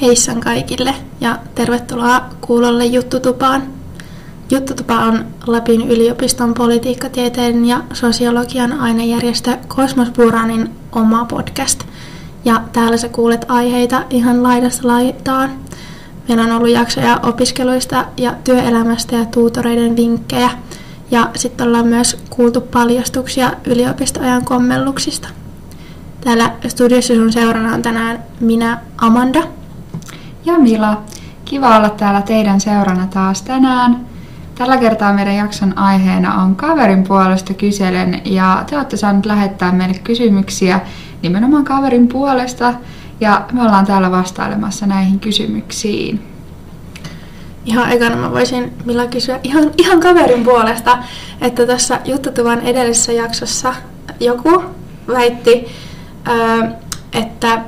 Heissan kaikille ja tervetuloa kuulolle Juttutupaan. Juttutupa on Lapin yliopiston politiikkatieteen ja sosiologian ainejärjestö Kosmos Buranin oma podcast. Ja täällä sä kuulet aiheita ihan laidasta laitaan. Meillä on ollut jaksoja opiskeluista ja työelämästä ja tuutoreiden vinkkejä. Ja sitten ollaan myös kuultu paljastuksia yliopistoajan kommelluksista. Täällä studiossa sun seurana on tänään minä, Amanda. Ja Mila. Kiva olla täällä teidän seurana taas tänään. Tällä kertaa meidän jakson aiheena on kaverin puolesta kyselen ja te olette saaneet lähettää meille kysymyksiä nimenomaan kaverin puolesta ja me ollaan täällä vastailemassa näihin kysymyksiin. Ihan ekana mä voisin Mila kysyä ihan, ihan kaverin puolesta, että tässä Juttutuvan edellisessä jaksossa joku väitti, että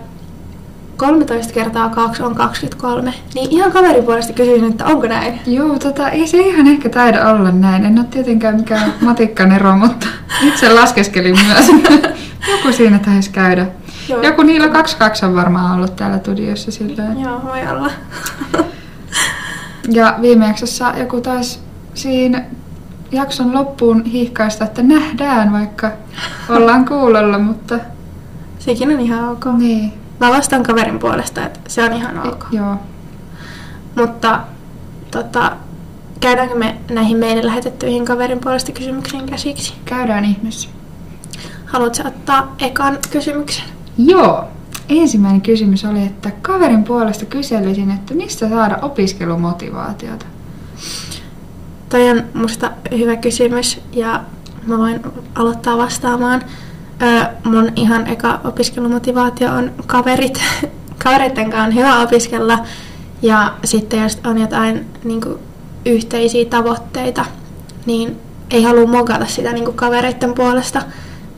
13 kertaa 2 on 23. Niin ihan kaverin puolesta kysyin, että onko näin? Joo, tota, ei se ihan ehkä taida olla näin. En ole tietenkään mikään matikkanero, mutta itse laskeskelin myös. Joku siinä taisi käydä. Joo. Joku niillä 22 on varmaan ollut täällä studiossa silloin. Joo, voi olla. ja viime jaksossa joku taisi siinä jakson loppuun hihkaista, että nähdään, vaikka ollaan kuulolla, mutta... Sekin on ihan ok. Niin. Mä vastaan kaverin puolesta, että se on ihan ok. Joo. Mutta tota, käydäänkö me näihin meidän lähetettyihin kaverin puolesta kysymyksiin käsiksi? Käydään ihmeessä. Haluatko ottaa ekan kysymyksen? Joo. Ensimmäinen kysymys oli, että kaverin puolesta kyselisin, että mistä saada opiskelumotivaatiota? Toi on musta hyvä kysymys ja mä voin aloittaa vastaamaan. Mun ihan eka opiskelumotivaatio on kaverit. Kavereiden kanssa on hyvä opiskella ja sitten jos on jotain niin kuin, yhteisiä tavoitteita, niin ei halua mokata sitä niin kuin, kavereiden puolesta.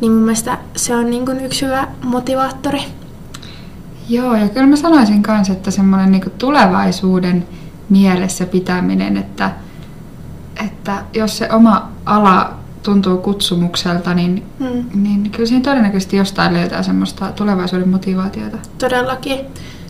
Niin mun mielestä se on niin kuin, yksi hyvä motivaattori. Joo, ja kyllä mä sanoisin myös, että semmoinen niin tulevaisuuden mielessä pitäminen, että, että jos se oma ala tuntuu kutsumukselta, niin, hmm. niin kyllä siinä todennäköisesti jostain löytää semmoista tulevaisuuden motivaatiota. Todellakin.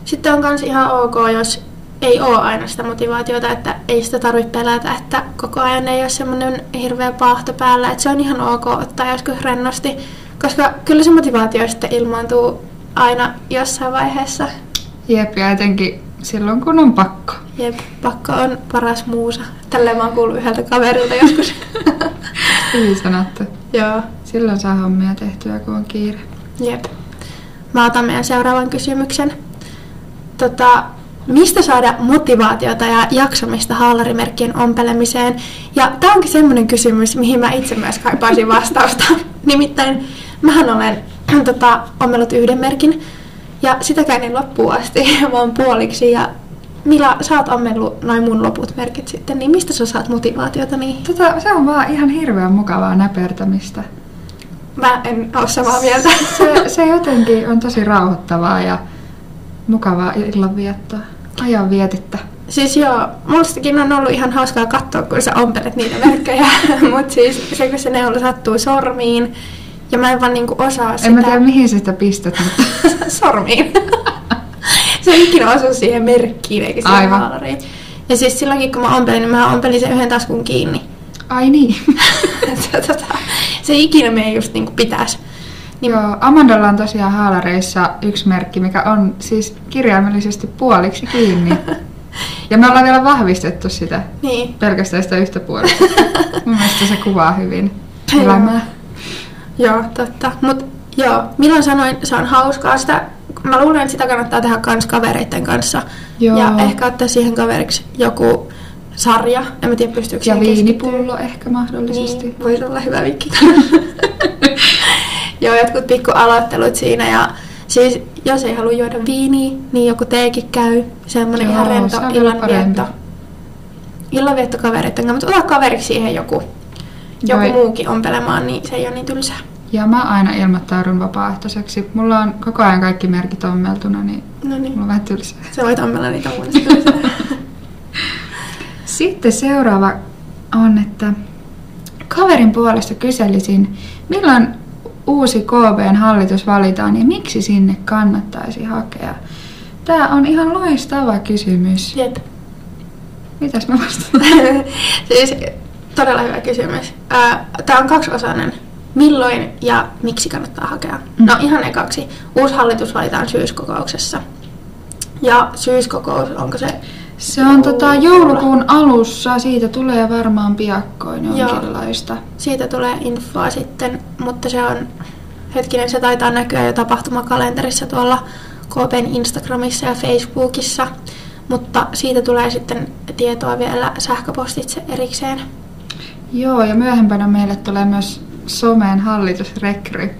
Sitten on myös ihan ok, jos ei ole aina sitä motivaatiota, että ei sitä tarvitse pelätä, että koko ajan ei ole semmoinen hirveä pahto päällä, että se on ihan ok ottaa joskus rennosti, koska kyllä se motivaatio sitten ilmaantuu aina jossain vaiheessa. Jep, ja etenkin silloin kun on pakko. Jep, pakko on paras muusa. Tälleen mä oon kuullut yhdeltä kaverilta joskus. Hyvin sanottu. Joo. Silloin saa hommia tehtyä, kun on kiire. Jep. Mä otan meidän seuraavan kysymyksen. Tota, mistä saada motivaatiota ja jaksamista haalarimerkkien ompelemiseen? Ja tämä onkin semmoinen kysymys, mihin mä itse myös kaipaisin vastausta. Nimittäin mähän olen tota, ommellut yhden merkin ja sitäkään ei loppuun asti, vaan puoliksi. Ja Mila, sä oot ammellut noin mun loput merkit sitten, niin mistä sä saat motivaatiota niin? Tota, se on vaan ihan hirveän mukavaa näpertämistä. Mä en oo samaa mieltä. se, se jotenkin on tosi rauhoittavaa ja mukavaa illanviettoa, ajan vietettä. Siis joo, mustakin on ollut ihan hauskaa katsoa, kun sä ompelet niitä merkkejä, mutta siis se, kun se neula sattuu sormiin, ja mä en vaan niinku osaa sitä. En mä tiedä, mihin sitä pistät, mutta... sormiin. se ei ikinä osu siihen merkkiin eikä siihen Aivan. haalariin. Ja siis silloinkin kun mä ompelin, niin mä ompelin sen yhden taskun kiinni. Ai niin. se, tota, se ei ikinä mene just niin kuin pitäisi. Niin... Joo, Amandalla on tosiaan haalareissa yksi merkki, mikä on siis kirjaimellisesti puoliksi kiinni. Ja me ollaan vielä vahvistettu sitä. Niin. Pelkästään sitä yhtä puolta. Mun mielestä se kuvaa hyvin elämää. Joo, totta. Mut joo, milloin sanoin, se on hauskaa sitä mä luulen, että sitä kannattaa tehdä kans kavereiden kanssa. Joo. Ja ehkä ottaa siihen kaveriksi joku sarja. En mä tiedä, pystyykö Ja viinipullo ehkä mahdollisesti. Niin, voisi olla hyvä vikki. Joo, jotkut pikku aloittelut siinä ja siis jos ei halua juoda viiniä, niin joku teekin käy. Semmoinen ihan rento illanvietto. Illanvietto kavereiden kanssa, mutta ota kaveriksi siihen joku, joku Joo. muukin ompelemaan, niin se ei ole niin tylsää. Ja mä aina ilmoittaudun vapaaehtoiseksi. Mulla on koko ajan kaikki merkit ommeltuna, niin, no niin. mulla on vähän tylsää. Se voit ommella niitä Sitten seuraava on, että kaverin puolesta kyselisin, milloin uusi KBn hallitus valitaan ja miksi sinne kannattaisi hakea? Tämä on ihan loistava kysymys. Jep. Mitäs mä vastaan? siis todella hyvä kysymys. Tämä on kaksiosainen. Milloin ja miksi kannattaa hakea? Mm. No ihan ekaksi. Uusi hallitus valitaan syyskokouksessa. Ja syyskokous, onko se Se on tota joulukuun alussa, siitä tulee varmaan piakkoin Joo. jonkinlaista. Siitä tulee infoa sitten, mutta se on, hetkinen, se taitaa näkyä jo tapahtumakalenterissa tuolla KPn Instagramissa ja Facebookissa, mutta siitä tulee sitten tietoa vielä sähköpostitse erikseen. Joo, ja myöhempänä meille tulee myös someen hallitusrekry,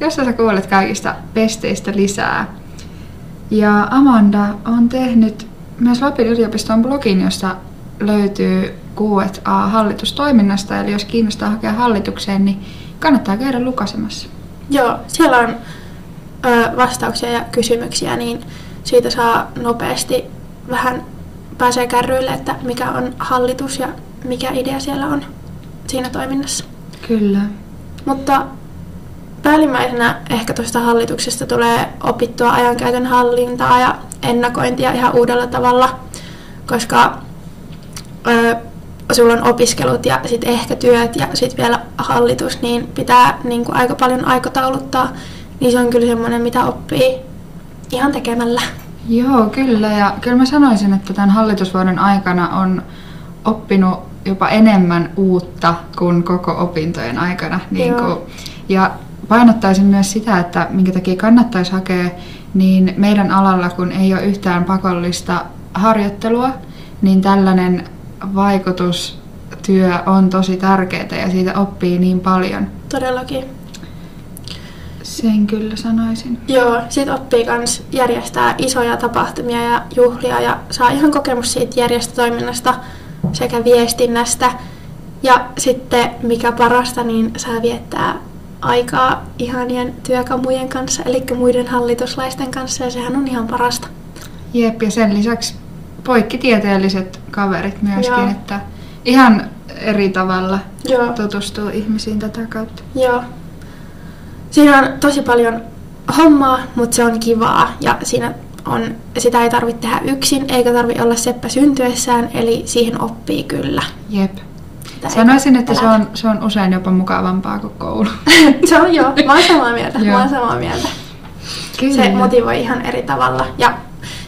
jossa sä kuulet kaikista pesteistä lisää. Ja Amanda on tehnyt myös Lapin yliopiston blogin, jossa löytyy Q&A hallitustoiminnasta, eli jos kiinnostaa hakea hallitukseen, niin kannattaa käydä lukasemassa. Joo, siellä on ö, vastauksia ja kysymyksiä, niin siitä saa nopeasti vähän pääsee kärryille, että mikä on hallitus ja mikä idea siellä on siinä toiminnassa. Kyllä. Mutta päällimmäisenä ehkä tuosta hallituksesta tulee opittua ajankäytön hallintaa ja ennakointia ihan uudella tavalla, koska ö, sulla on opiskelut ja sitten ehkä työt ja sitten vielä hallitus, niin pitää niin kuin aika paljon aikatauluttaa, niin se on kyllä semmoinen, mitä oppii ihan tekemällä. Joo, kyllä. Ja kyllä mä sanoisin, että tämän hallitusvuoden aikana on oppinut jopa enemmän uutta kuin koko opintojen aikana. Niin kuin, ja painottaisin myös sitä, että minkä takia kannattaisi hakea, niin meidän alalla, kun ei ole yhtään pakollista harjoittelua, niin tällainen vaikutustyö on tosi tärkeää ja siitä oppii niin paljon. Todellakin. Sen kyllä sanoisin. Joo, sit oppii kans järjestää isoja tapahtumia ja juhlia ja saa ihan kokemus siitä järjestötoiminnasta sekä viestinnästä. Ja sitten mikä parasta, niin saa viettää aikaa ihanien työkamujen kanssa, eli muiden hallituslaisten kanssa, ja sehän on ihan parasta. Jep, ja sen lisäksi poikkitieteelliset kaverit myöskin, Joo. että ihan eri tavalla Joo. tutustuu ihmisiin tätä kautta. Joo. Siinä on tosi paljon hommaa, mutta se on kivaa ja siinä on, sitä ei tarvitse tehdä yksin, eikä tarvitse olla seppä syntyessään, eli siihen oppii kyllä. Jep. Ei Sanoisin, että se on, se on usein jopa mukavampaa kuin koulu. se on joo, mä oon samaa mieltä, mä oon samaa mieltä. Kyllä. Se motivoi ihan eri tavalla. Ja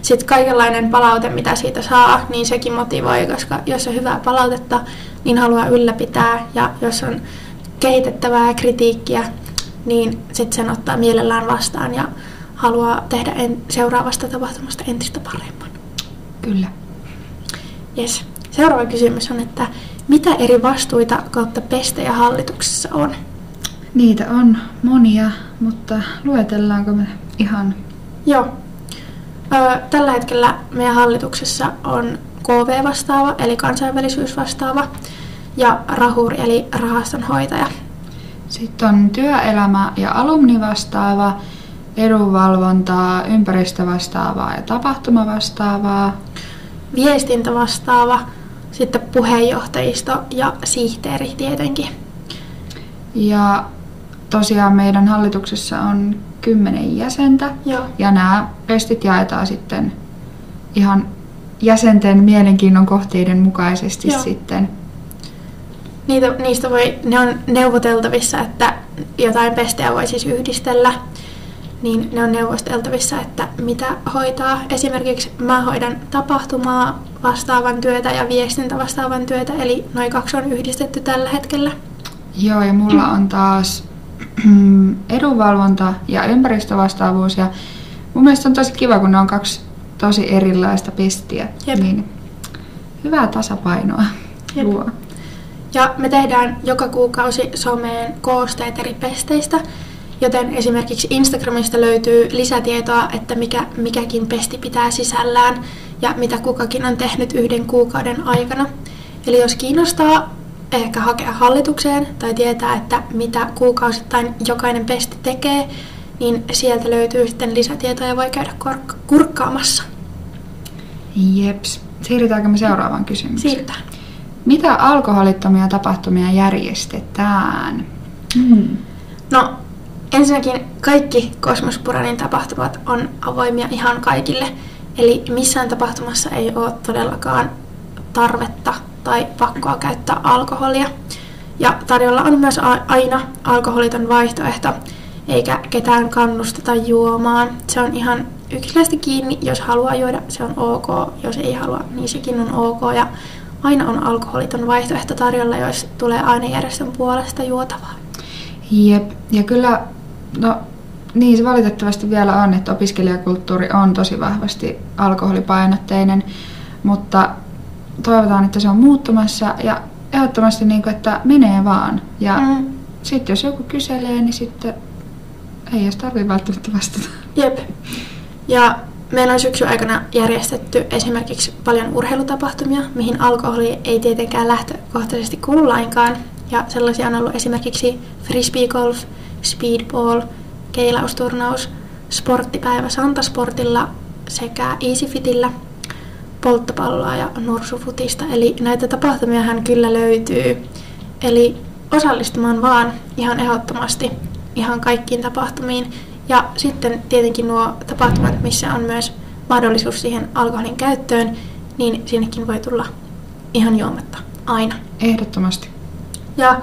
sitten kaikenlainen palaute, mitä siitä saa, niin sekin motivoi, koska jos on hyvää palautetta, niin haluaa ylläpitää. Ja jos on kehitettävää kritiikkiä, niin sitten sen ottaa mielellään vastaan ja haluaa tehdä en, seuraavasta tapahtumasta entistä paremman. Kyllä. Yes. Seuraava kysymys on, että mitä eri vastuita kautta pestejä hallituksessa on? Niitä on monia, mutta luetellaanko me ihan... Joo. Ö, tällä hetkellä meidän hallituksessa on KV-vastaava, eli kansainvälisyysvastaava, ja rahuri, eli rahastonhoitaja. Sitten on työelämä- ja alumnivastaava, edunvalvontaa, ympäristövastaavaa ja tapahtumavastaavaa. Viestintävastaava, sitten puheenjohtajisto ja sihteeri tietenkin. Ja tosiaan meidän hallituksessa on kymmenen jäsentä. Joo. Ja nämä pestit jaetaan sitten ihan jäsenten mielenkiinnon kohteiden mukaisesti Joo. sitten. Niitä, niistä voi, ne on neuvoteltavissa, että jotain pestejä voi siis yhdistellä, niin ne on neuvosteltavissa, että mitä hoitaa. Esimerkiksi mä hoidan tapahtumaa vastaavan työtä ja viestintä vastaavan työtä, eli noin kaksi on yhdistetty tällä hetkellä. Joo, ja mulla on taas edunvalvonta ja ympäristövastaavuus. Ja mun mielestä on tosi kiva, kun ne on kaksi tosi erilaista pestiä. Jep. Niin hyvää tasapainoa Jep. luo. Ja me tehdään joka kuukausi someen koosteet eri pesteistä, joten esimerkiksi Instagramista löytyy lisätietoa, että mikä mikäkin pesti pitää sisällään ja mitä kukakin on tehnyt yhden kuukauden aikana. Eli jos kiinnostaa ehkä hakea hallitukseen tai tietää, että mitä kuukausittain jokainen pesti tekee, niin sieltä löytyy sitten lisätietoa ja voi käydä kork- kurkkaamassa. Jeps. Siirrytäänkö me seuraavaan kysymykseen? Siirrytään. Mitä alkoholittomia tapahtumia järjestetään? Mm. No, ensinnäkin kaikki Kosmospuranin tapahtumat on avoimia ihan kaikille. Eli missään tapahtumassa ei ole todellakaan tarvetta tai pakkoa käyttää alkoholia. Ja tarjolla on myös aina alkoholiton vaihtoehto, eikä ketään kannusteta juomaan. Se on ihan yksilöllisesti kiinni, jos haluaa juoda, se on ok, jos ei halua, niin sekin on ok. Ja aina on alkoholiton vaihtoehto tarjolla, jos tulee ainejärjestön puolesta juotavaa. Jep, ja kyllä, no niin se valitettavasti vielä on, että opiskelijakulttuuri on tosi vahvasti alkoholipainotteinen, mutta toivotaan, että se on muuttumassa ja ehdottomasti niin kuin, että menee vaan. Ja mm. sitten jos joku kyselee, niin sitten ei edes tarvitse välttämättä vastata. Jep. Ja meillä on syksyn aikana järjestetty esimerkiksi paljon urheilutapahtumia, mihin alkoholi ei tietenkään lähtökohtaisesti kuulu lainkaan. Ja sellaisia on ollut esimerkiksi frisbee golf, speedball, keilausturnaus, sporttipäivä Santasportilla sekä Easyfitillä, polttopalloa ja nursufutista. Eli näitä tapahtumia hän kyllä löytyy. Eli osallistumaan vaan ihan ehdottomasti ihan kaikkiin tapahtumiin. Ja sitten tietenkin nuo tapahtumat, missä on myös mahdollisuus siihen alkoholin käyttöön, niin sinnekin voi tulla ihan juomatta aina. Ehdottomasti. Ja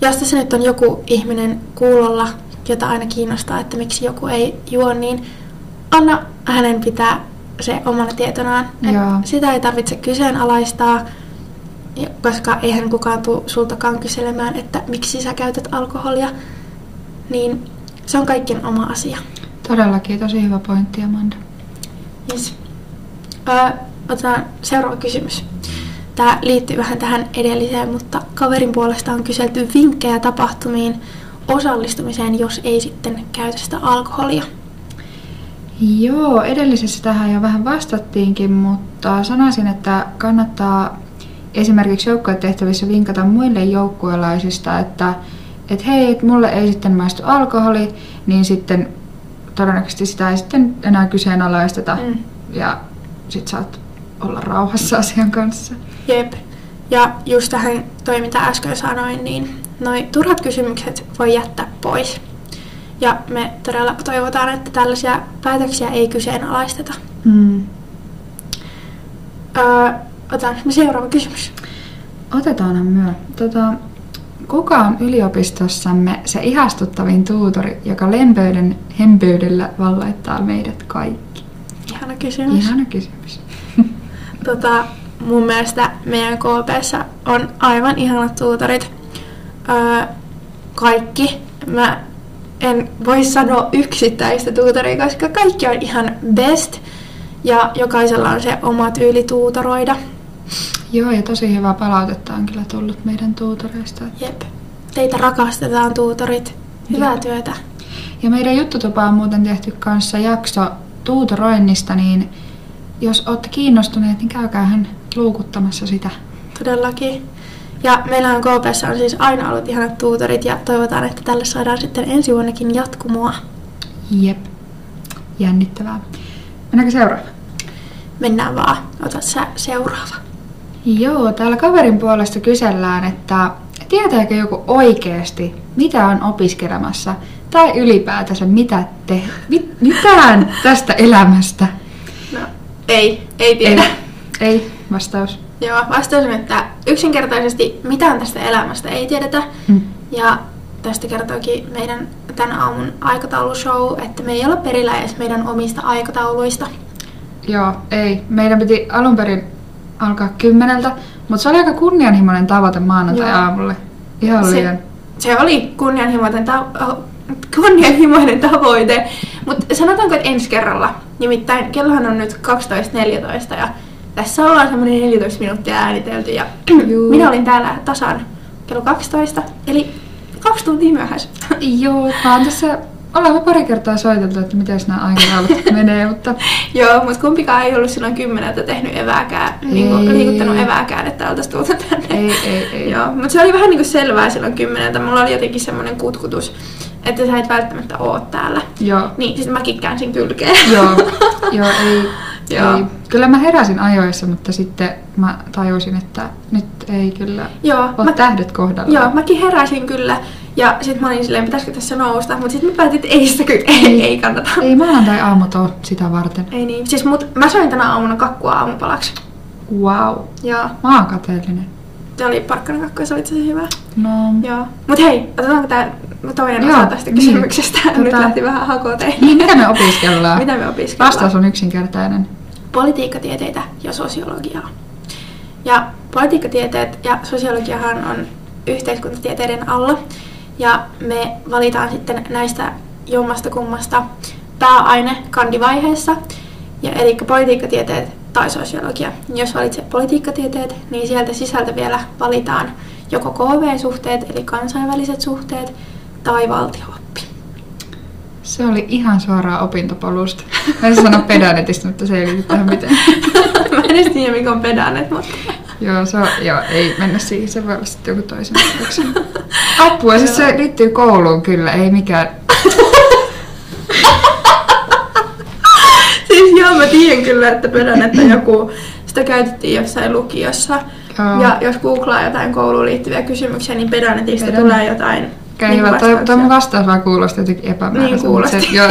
jos tässä nyt on joku ihminen kuulolla, jota aina kiinnostaa, että miksi joku ei juo, niin anna hänen pitää se omana tietonaan. Sitä ei tarvitse kyseenalaistaa, koska eihän kukaan tule sultakaan kyselemään, että miksi sä käytät alkoholia. Niin se on kaikkien oma asia. Todellakin, tosi hyvä pointti, Amanda. Yes. Ö, otetaan seuraava kysymys. Tämä liittyy vähän tähän edelliseen, mutta kaverin puolesta on kyselty vinkkejä tapahtumiin osallistumiseen, jos ei sitten käytä sitä alkoholia. Joo, edellisessä tähän jo vähän vastattiinkin, mutta sanoisin, että kannattaa esimerkiksi joukkuetehtävissä vinkata muille joukkuelaisista, että et hei, et mulle ei sitten maistu alkoholi, niin sitten todennäköisesti sitä ei sitten enää kyseenalaisteta mm. ja sit saat olla rauhassa asian kanssa. Jep. Ja just tähän toi, mitä äsken sanoin, niin noi turhat kysymykset voi jättää pois. Ja me todella toivotaan, että tällaisia päätöksiä ei kyseenalaisteta. Mm. Öö, otetaan seuraava kysymys. Otetaanhan myö. Tota, kuka on yliopistossamme se ihastuttavin tuutori, joka lempöyden hempeydellä valloittaa meidät kaikki? Ihana kysymys. Ihana kysymys. tota, mun mielestä meidän KPssä on aivan ihanat tuutorit. Öö, kaikki. Mä en voi sanoa yksittäistä tuutoria, koska kaikki on ihan best ja jokaisella on se oma tyyli tuutoroida. Joo, ja tosi hyvää palautetta on kyllä tullut meidän tuutoreista. Jep. Teitä rakastetaan tuutorit. Hyvää Jep. työtä. Ja meidän juttutupa on muuten tehty kanssa jakso tuutoroinnista, niin jos olette kiinnostuneet, niin käykäähän luukuttamassa sitä. Todellakin. Ja meillä on KPssa on siis aina ollut ihanat tuutorit ja toivotaan, että tälle saadaan sitten ensi vuonnakin jatkumoa. Jep. Jännittävää. Mennäänkö seuraava? Mennään vaan. Ota sä seuraava. Joo, täällä kaverin puolesta kysellään, että tietääkö joku oikeasti, mitä on opiskelemassa, tai ylipäätänsä mitä te, mit, mitään tästä elämästä? Ei, ei tiedä. Ei, ei vastaus. Joo, vastaus on, että yksinkertaisesti mitään tästä elämästä ei tiedetä. Mm. Ja tästä kertookin meidän tämän aamun aikataulushow, että me ei olla perillä edes meidän omista aikatauluista. Joo, ei. Meidän piti alun perin alkaa kymmeneltä, mutta se oli aika kunnianhimoinen tavoite maanantai-aamulle. Ihan se, liian. Se oli kunnianhimoinen, ta- kunnianhimoinen tavoite, mutta sanotaanko, että ensi kerralla. Nimittäin kellohan on nyt 12.14 ja tässä ollaan semmoinen 14 minuuttia äänitelty ja Juu. minä olin täällä tasan kello 12, eli kaksi tuntia myöhässä. Joo, oon tässä Ollaan pari kertaa soiteltu, että miten nämä aikataulut menee, mutta... Joo, mutta kumpikaan ei ollut silloin kymmeneltä tehnyt evääkään, niin kuin, liikuttanut evääkään, että oltaisiin tultu tänne. Ei, ei, ei. Joo, mutta se oli vähän niin kuin selvää silloin kymmeneltä. Mulla oli jotenkin semmoinen kutkutus, että sä et välttämättä oo täällä. Joo. Niin, sitten mäkin käänsin kylkeen. Joo, joo ei, Joo. Ei. Kyllä mä heräsin ajoissa, mutta sitten mä tajusin, että nyt ei kyllä Joo, ole mä- tähdet kohdalla. Joo, mäkin heräsin kyllä. Ja sit mä olin silleen, pitäisikö tässä nousta. Mutta sitten mä päätin, että ei sitä kyllä, ei, ei kannata. Ei maanantai-aamut ole sitä varten. Ei niin. Siis mut, mä söin tänä aamuna kakkua aamupalaksi. Wow. Joo. Mä oon kateellinen. Se oli parkkanakakku ja se oli tosi hyvä. No, Joo. Mut hei, otetaanko tää toinen Joo, osa tästä niin. kysymyksestä? Nyt Tota- lähti vähän hakoteille. niin mitä me opiskellaan? Mitä me opiskellaan? Vastaus on yksinkertainen. Politiikkatieteitä ja sosiologiaa. Ja politiikkatieteet ja sosiologiahan on yhteiskuntatieteiden alla. Ja me valitaan sitten näistä jommasta kummasta pääaine kandivaiheessa. Ja eli politiikkatieteet tai sosiologia. Jos valitset politiikkatieteet, niin sieltä sisältä vielä valitaan joko KV-suhteet, eli kansainväliset suhteet, tai valtiooppi. Se oli ihan suoraan opintopolusta. Mä en sano pedanetista, mutta se ei liity tähän mitään. Mä en edes tiedä, mikä on pedanet, mutta... joo, se on, joo, ei mennä siihen. Se voi olla sitten joku toisen. Apua, siis se liittyy kouluun kyllä, ei mikään. Tiedän kyllä, että pedannetta joku, sitä käytettiin jossain lukiossa. Joo. Ja jos googlaa jotain kouluun liittyviä kysymyksiä, niin pedannetista Pedanne. tulee jotain Okei, niin hyvä. Toi, toi vastauksia. mun vastaus vaan kuulosti jotenkin epämääräiseltä. Niin kuulosti. Se, joo,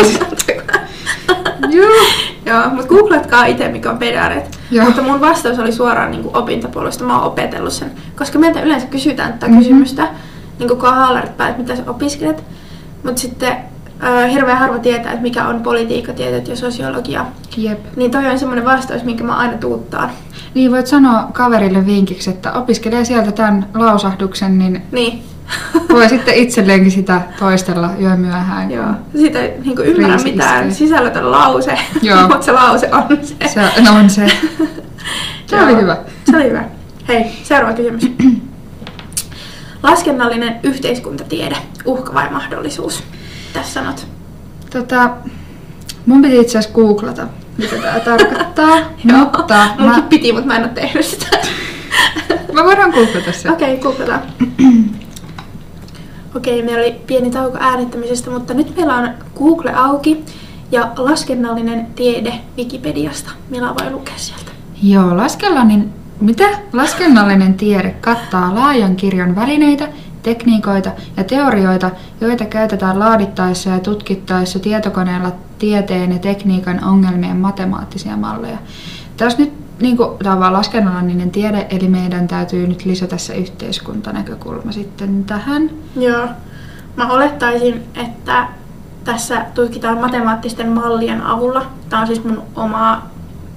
joo. Joo, mutta googlatkaa itse, mikä on pedanet. Joo. Mutta mun vastaus oli suoraan niin kuin opintopolusta. Mä oon opetellut sen. Koska meiltä yleensä kysytään tätä Mhm. kysymystä, niin kuin kun haalarit päällä, että mitä sä opiskelet. Mutta sitten hirveän harva tietää, että mikä on politiikkatieteet ja sosiologia. Jep. Niin toi on semmoinen vastaus, minkä mä aina tuuttaan. Niin voit sanoa kaverille vinkiksi, että opiskelee sieltä tämän lausahduksen, niin Niin. voi sitten itselleenkin sitä toistella yö myöhään. Joo. Siitä ei niin kuin ymmärrä mitään. iskee. Sisällötön lause, Joo. mutta se lause on se. Se no on se. Se oli hyvä. Se oli hyvä. Hei, seuraava kysymys. Laskennallinen yhteiskuntatiede, uhka vai mahdollisuus? Tässä sanot. Tota, mun piti itse asiassa googlata, mitä tää tarkoittaa, mutta Munkin mä, piti, mutta mä en ole tehnyt sitä. mä voidaan googlata se. Okei, okay, googlataan. Okei, okay, meillä oli pieni tauko äänittämisestä, mutta nyt meillä on Google auki ja laskennallinen tiede Wikipediasta. Millä voi lukea sieltä? Joo, laskennallinen, mitä? laskennallinen tiede kattaa laajan kirjon välineitä, tekniikoita ja teorioita, joita käytetään laadittaessa ja tutkittaessa tietokoneella tieteen ja tekniikan ongelmien matemaattisia malleja. Tässä nyt niin kuin, tämä on vaan laskennallinen tiede, eli meidän täytyy nyt lisätä se yhteiskuntanäkökulma sitten tähän. Joo. Mä olettaisin, että tässä tutkitaan matemaattisten mallien avulla. Tämä on siis mun omaa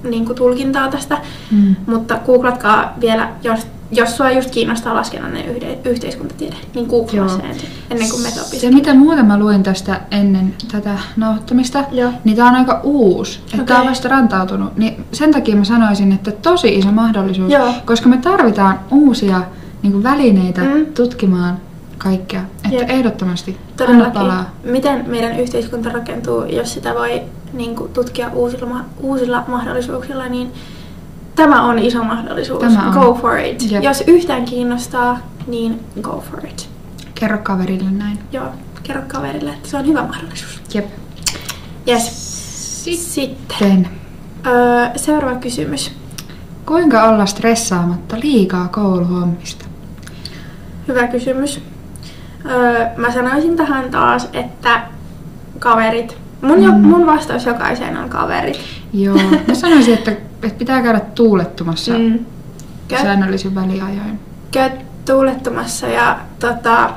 niin kuin, tulkintaa tästä. Mm. Mutta googlatkaa vielä, jos, jos sua just kiinnostaa laskennallinen yhde, yhteiskuntatiede, niin googlaa se ensin, ennen kuin me Se, mitä muuta mä luin tästä ennen tätä nauhoittamista, Joo. niin tää on aika uusi. Että tää on vasta rantautunut. Niin sen takia mä sanoisin, että tosi iso mahdollisuus. Joo. Koska me tarvitaan uusia niin kuin välineitä Mm. tutkimaan kaikkea. Että Jep. ehdottomasti anna Todellakin. palaa. Miten meidän yhteiskunta rakentuu, jos sitä voi niin kuin, tutkia uusilla, uusilla mahdollisuuksilla, niin tämä on iso mahdollisuus. Tämä on. Go for it. Jep. Jos yhtään kiinnostaa, niin go for it. Kerro kaverille näin. Joo, kerro kaverille, että se on hyvä mahdollisuus. Jep. Yes. Sitten. Sitten. Öö, seuraava kysymys. Kuinka olla stressaamatta liikaa kouluhommista? Hyvä kysymys. Öö, mä sanoisin tähän taas, että kaverit. Mun, jo, Mm. mun vastaus jokaiseen on kaverit. Joo. Mä sanoisin, että, että pitää käydä tuulettumassa mm. Käy, säännöllisin väliajoin. käy tuulettumassa ja tota,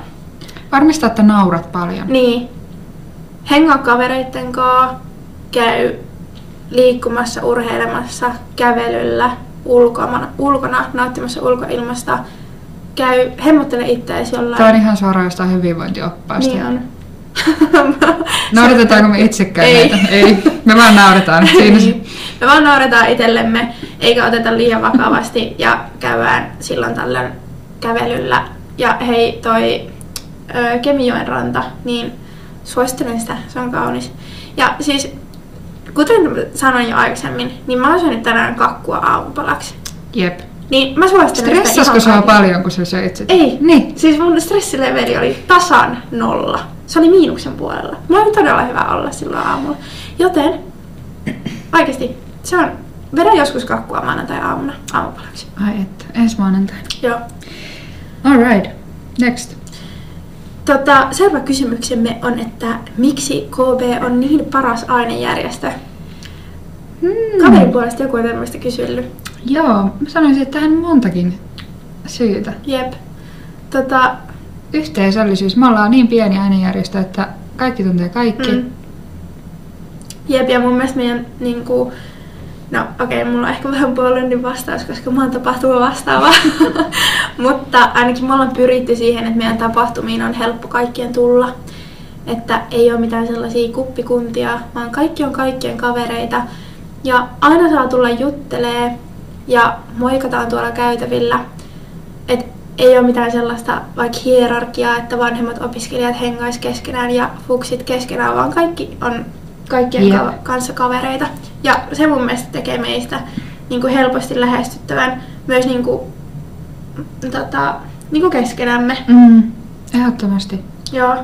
Varmista, että naurat paljon. niin, hengaa kavereitten kanssa, käy liikkumassa, urheilemassa, kävelyllä, ulkona, ulkona nauttimassa ulkoilmasta, käy, hemmottele itseäsi jollain. Tämä on ihan suoraan jostain hyvinvointioppaasta. Niin on. Nauratetaanko me itsekään Ei. näitä? Ei. Me vaan nauretaan. Siinä. Me vaan nauretaan itsellemme, eikä oteta liian vakavasti ja käydään silloin tällöin kävelyllä. Ja hei, toi ö, Kemijoen ranta, niin suosittelen sitä, se on kaunis. Ja siis, kuten sanoin jo aikaisemmin, niin mä oon syönyt tänään kakkua aamupalaksi. Jep. Niin mä suosittelen Stressasko ihan sua paljon, kun sä söit sitä? Ei. Niin. Siis mun stressileveli oli tasan nolla. Se oli miinuksen puolella. Mulla oli todella hyvä olla silloin aamulla. Joten oikeasti se on vedän joskus kakkua maanantai-aamuna aamupalaksi. Ai että, ensi maanantaina. Joo. Alright, next. Tota, seuraava kysymyksemme on, että miksi KB on niin paras ainejärjestö? Hmm. Kaverin puolesta joku on tämmöistä kysynyt. Joo, mä sanoisin, että tähän on montakin syytä. Jep. Tota, Yhteisöllisyys. Me ollaan niin pieni ainejärjestö, että kaikki tuntee kaikki. Mm. Jep, ja mun mielestä meidän niinku, no okei, okay, mulla on ehkä vähän puolueen vastaus, koska mä oon tapahtuma vastaava. Mutta ainakin me ollaan pyritty siihen, että meidän tapahtumiin on helppo kaikkien tulla. Että ei ole mitään sellaisia kuppikuntia, vaan kaikki on kaikkien kavereita. Ja aina saa tulla juttelee ja moikataan tuolla käytävillä. Et ei ole mitään sellaista vaikka hierarkiaa, että vanhemmat opiskelijat hengais keskenään ja fuksit keskenään, vaan kaikki on kaikkien ka- kanssa kavereita. Ja se mun mielestä tekee meistä niin kuin helposti lähestyttävän myös niin kuin, tota, niin kuin keskenämme. Mm. Ehdottomasti. Joo.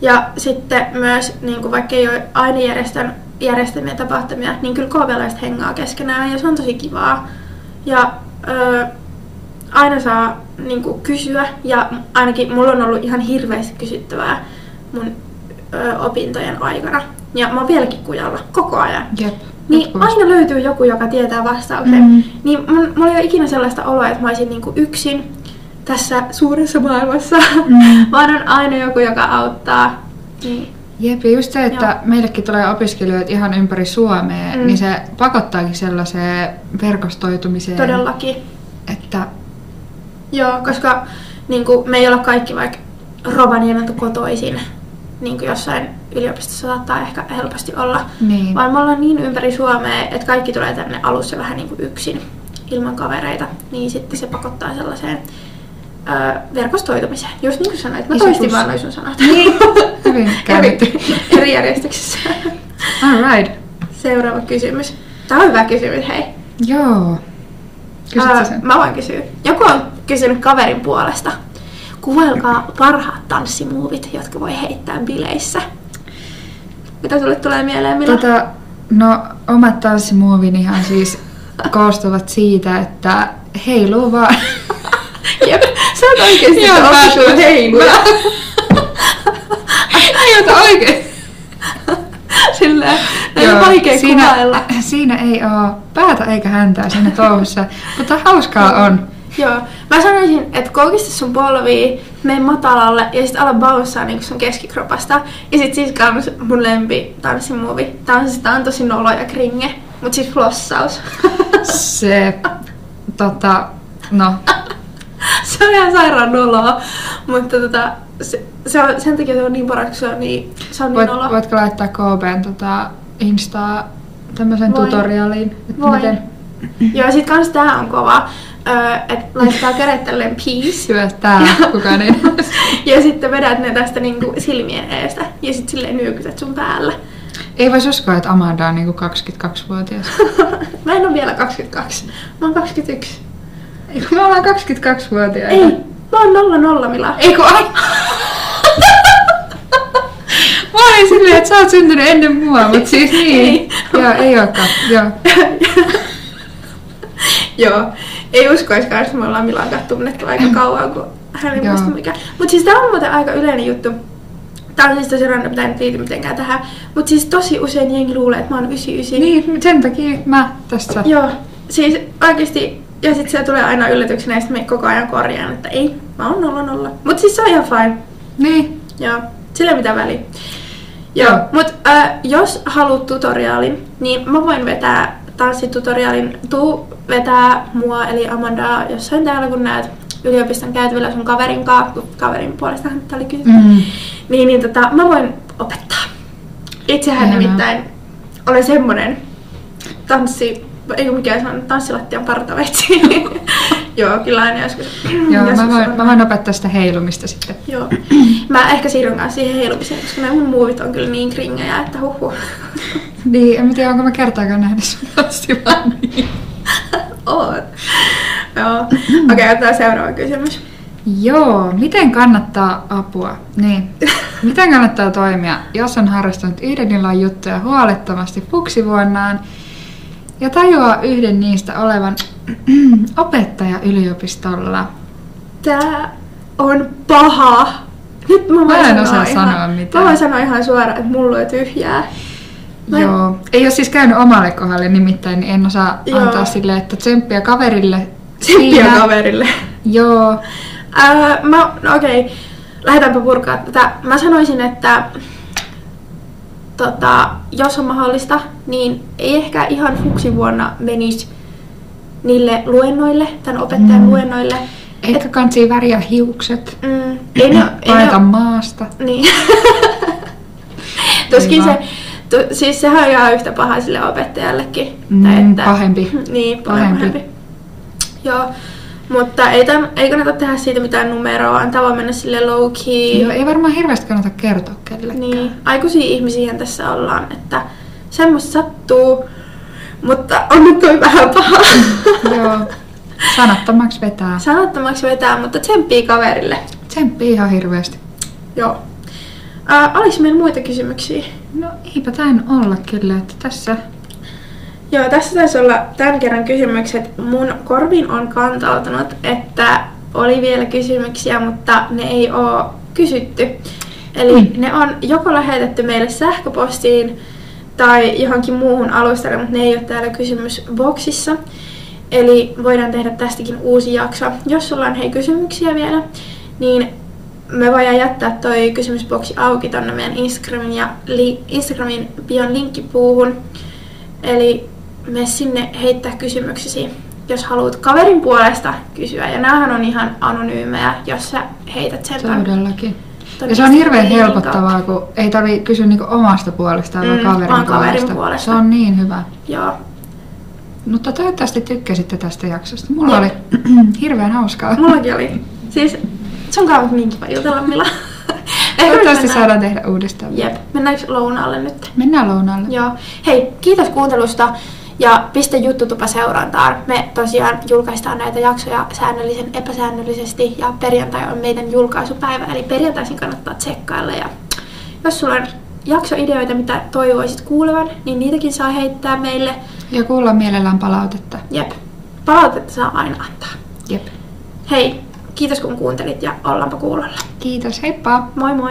Ja sitten myös, niin kuin vaikka ei ole ainejärjestön järjestämiä tapahtumia, niin kyllä KV-laiset hengaa keskenään ja se on tosi kivaa. Ja ö, aina saa niin kuin, kysyä ja ainakin mulla on ollut ihan hirveästi kysyttävää mun ö, opintojen aikana. Ja mä oon vieläkin kujalla koko ajan. Jep. Niin jatkuvasti. aina löytyy joku, joka tietää vastauksen. Mm. Niin mun, mulla ei ole ikinä sellaista oloa, että mä olisin niinku yksin tässä suuressa maailmassa, Mm. vaan on aina joku, joka auttaa. Niin. Jep, ja just se, että Joo. meillekin tulee opiskelijoita ihan ympäri Suomea, Mm. niin se pakottaakin sellaiseen verkostoitumiseen. Todellakin. Että Joo, koska niin kuin, me ei olla kaikki vaikka Rovaniemeltä kotoisin, niin kuin jossain yliopistossa saattaa ehkä helposti olla. niin. Vaan me ollaan niin ympäri Suomea, että kaikki tulee tänne alussa vähän niin kuin yksin, ilman kavereita. Niin sitten se pakottaa sellaiseen verkostoitumiseen. Just niin kuin sanoit, mä Iso toistin vaan noin sun sanat. Niin. Hyvin eri, käännetty. eri järjestyksessä. Alright. Seuraava kysymys. Tämä on hyvä kysymys, hei. Joo. Kysytkö Ää, sen? Mä voin kysyä. Joku on kysynyt kaverin puolesta. Kuvailkaa parhaat tanssimuovit, jotka voi heittää bileissä. Mitä sulle tulee mieleen, Mila? Tota, no, omat tanssimuovinihan siis koostuvat siitä, että heiluu vaan. Sä oot oikeesti official tulen. heiluja. Ei ota oikein. Silleen, näin on vaikea siinä, kuvailla. siinä ei oo päätä eikä häntää siinä touhussa, mutta hauskaa on. Joo, mä sanoisin, että koukista sun polvia, mene matalalle ja sit ala bounceaa niinku sun keskikropasta. Ja sit siis kans mun lempi tanssimuovi. On, tää on tosi nolo ja kringe, mut siis flossaus. Se, tota, no, se on ihan sairaan noloa, mutta tota, se, se on, sen takia se on niin paras, kun se on niin, se on niin voit, nolo. voitko laittaa KBn tota, Instaa tämmöisen Voin. tutorialiin, että Voin. miten Joo, ja sit kans tää on kova, öö, että laittaa kädet tälleen peace. syö tää, kukaan ei. Ja sitten vedät ne tästä niinku silmien eestä ja sitten silleen nyökytät sun päällä. Ei vois uskoa, että Amanda on niinku 22-vuotias. Mä en oo vielä 22. Mä oon 21. Ei, kun me ollaan 22-vuotiaita. Ei, mä oon nolla nolla Mila. Ei kun ai... Mä olin silleen, että sä oot syntynyt ennen mua, mutta siis niin. Ei. Joo, ei olekaan. Joo. Joo, ei uskoiskaan, että me ollaan Milan kanssa tunnettu aika kauan, kun hän ei muista mikä. Mut siis tää on muuten aika yleinen juttu. Tää on siis tosi random, tää ei liity mitenkään tähän. Mut siis tosi usein jengi luulee, että mä oon 99. Niin, sen takia mä tässä. Joo, siis oikeesti, ja sit se tulee aina yllätyksenä, ja sit me koko ajan korjaan, että ei, mä oon nolla nolla. Mut siis se on ihan fine. Niin. Joo, sillä ei mitään väliä. Joo, Joo. mut äh, jos haluat tutoriaalin, niin mä voin vetää tanssitutoriaalin. Tuu vetää mua eli Amandaa jossain täällä, kun näet yliopiston käytävillä sun kaverin kanssa, kun kaverin puolestahan tää oli kysytty. Mm. Niin, niin tota, mä voin opettaa. Itsehän Hienoa. nimittäin olen semmonen tanssi, ei kun mikä se on, tanssilattian partaveitsi. Joo, kyllä aina joskus. Joo, mä joskus voin, on. mä voin opettaa sitä heilumista sitten. Joo. Mä ehkä siirryn kanssa siihen heilumiseen, koska nämä mun muovit on kyllä niin kringejä, että huhu. Niin, en tiedä, onko mä kertaakaan nähnyt sun tanssimaan niin. Oot. Joo. Okei, okay, otetaan seuraava kysymys. Joo, miten kannattaa apua? Niin. Miten kannattaa toimia, jos on harrastanut yhden illan juttuja huolettomasti fuksivuonnaan Ja tajuaa yhden niistä olevan opettaja yliopistolla. Tää on paha. Nyt mä Mä en sanoa osaa ihan, sanoa mitään. Mä voin sanoa ihan suoraan, että mulla on tyhjää. Mä- Joo. Ei ole siis käynyt omalle kohdalle nimittäin, niin en osaa Joo. antaa sille, että tsemppiä kaverille. Tsemppiä siinä. kaverille. Joo. Ää, mä, no okei, lähdetäänpä purkaa tätä. Mä sanoisin, että tota, jos on mahdollista, niin ei ehkä ihan fuksivuonna menisi niille luennoille, tämän opettajan Mm. luennoille. Eikä kansi väriä hiukset. Mm, ei ne, ei Paeta ne, maasta. niin. Tuskin se, tu, siis sehän on ihan yhtä paha sille opettajallekin. Mm, Tai että, pahempi. Niin, pahempi. pahempi. Joo, mutta ei, tämän, ei kannata tehdä siitä mitään numeroa, antaa vaan mennä sille low key. Joo, ei varmaan hirveästi kannata kertoa kellekään. Niin, aikuisia ihmisiä tässä ollaan, että semmoista sattuu, mutta on nyt toi vähän paha. Joo. Sanattomaksi vetää. Sanattomaksi vetää, mutta tsemppii kaverille. Tsemppi ihan hirveästi. Joo. Äh, oliko meillä muita kysymyksiä? No eipä tain olla kyllä, että tässä... Joo, tässä taisi olla tämän kerran kysymykset. Mun korviin on kantautunut, että oli vielä kysymyksiä, mutta ne ei ole kysytty. Eli Mm. ne on joko lähetetty meille sähköpostiin tai johonkin muuhun alustalle, mutta ne ei ole täällä kysymysboksissa. Eli voidaan tehdä tästäkin uusi jakso. Jos sulla on hei kysymyksiä vielä, niin me voidaan jättää toi kysymysboksi auki tonne meidän Instagramin ja li- Instagramin bion linkkipuuhun. Eli me sinne heittää kysymyksesi, jos haluat kaverin puolesta kysyä. Ja näähän on ihan anonyymejä, jos sä heität sen Todellakin. Ja se on hirveän helpottavaa, kun ei tarvi kysyä niinku omasta puolestaan, vaan Mm, kaverin, vaan kaverin puolesta. puolesta. Se on niin hyvä. Joo. Mutta toivottavasti tykkäsitte tästä jaksosta. Mulla Jep. oli hirveän hauskaa. Mullakin oli. Siis sun kanssa on niin kiva jutella, Mila. Toivottavasti mennään- saadaan tehdä uudestaan. Jep. Mennäänkö lounaalle nyt? Mennään lounaalle. Joo. Hei, kiitos kuuntelusta ja pistä juttutupa seurantaan. Me tosiaan julkaistaan näitä jaksoja säännöllisen epäsäännöllisesti ja perjantai on meidän julkaisupäivä, eli perjantaisin kannattaa tsekkailla. Ja jos sulla on jaksoideoita, mitä toivoisit kuulevan, niin niitäkin saa heittää meille. Ja kuulla mielellään palautetta. Jep, palautetta saa aina antaa. Jep. Hei, kiitos kun kuuntelit ja ollaanpa kuulolla. Kiitos, heippa! Moi moi!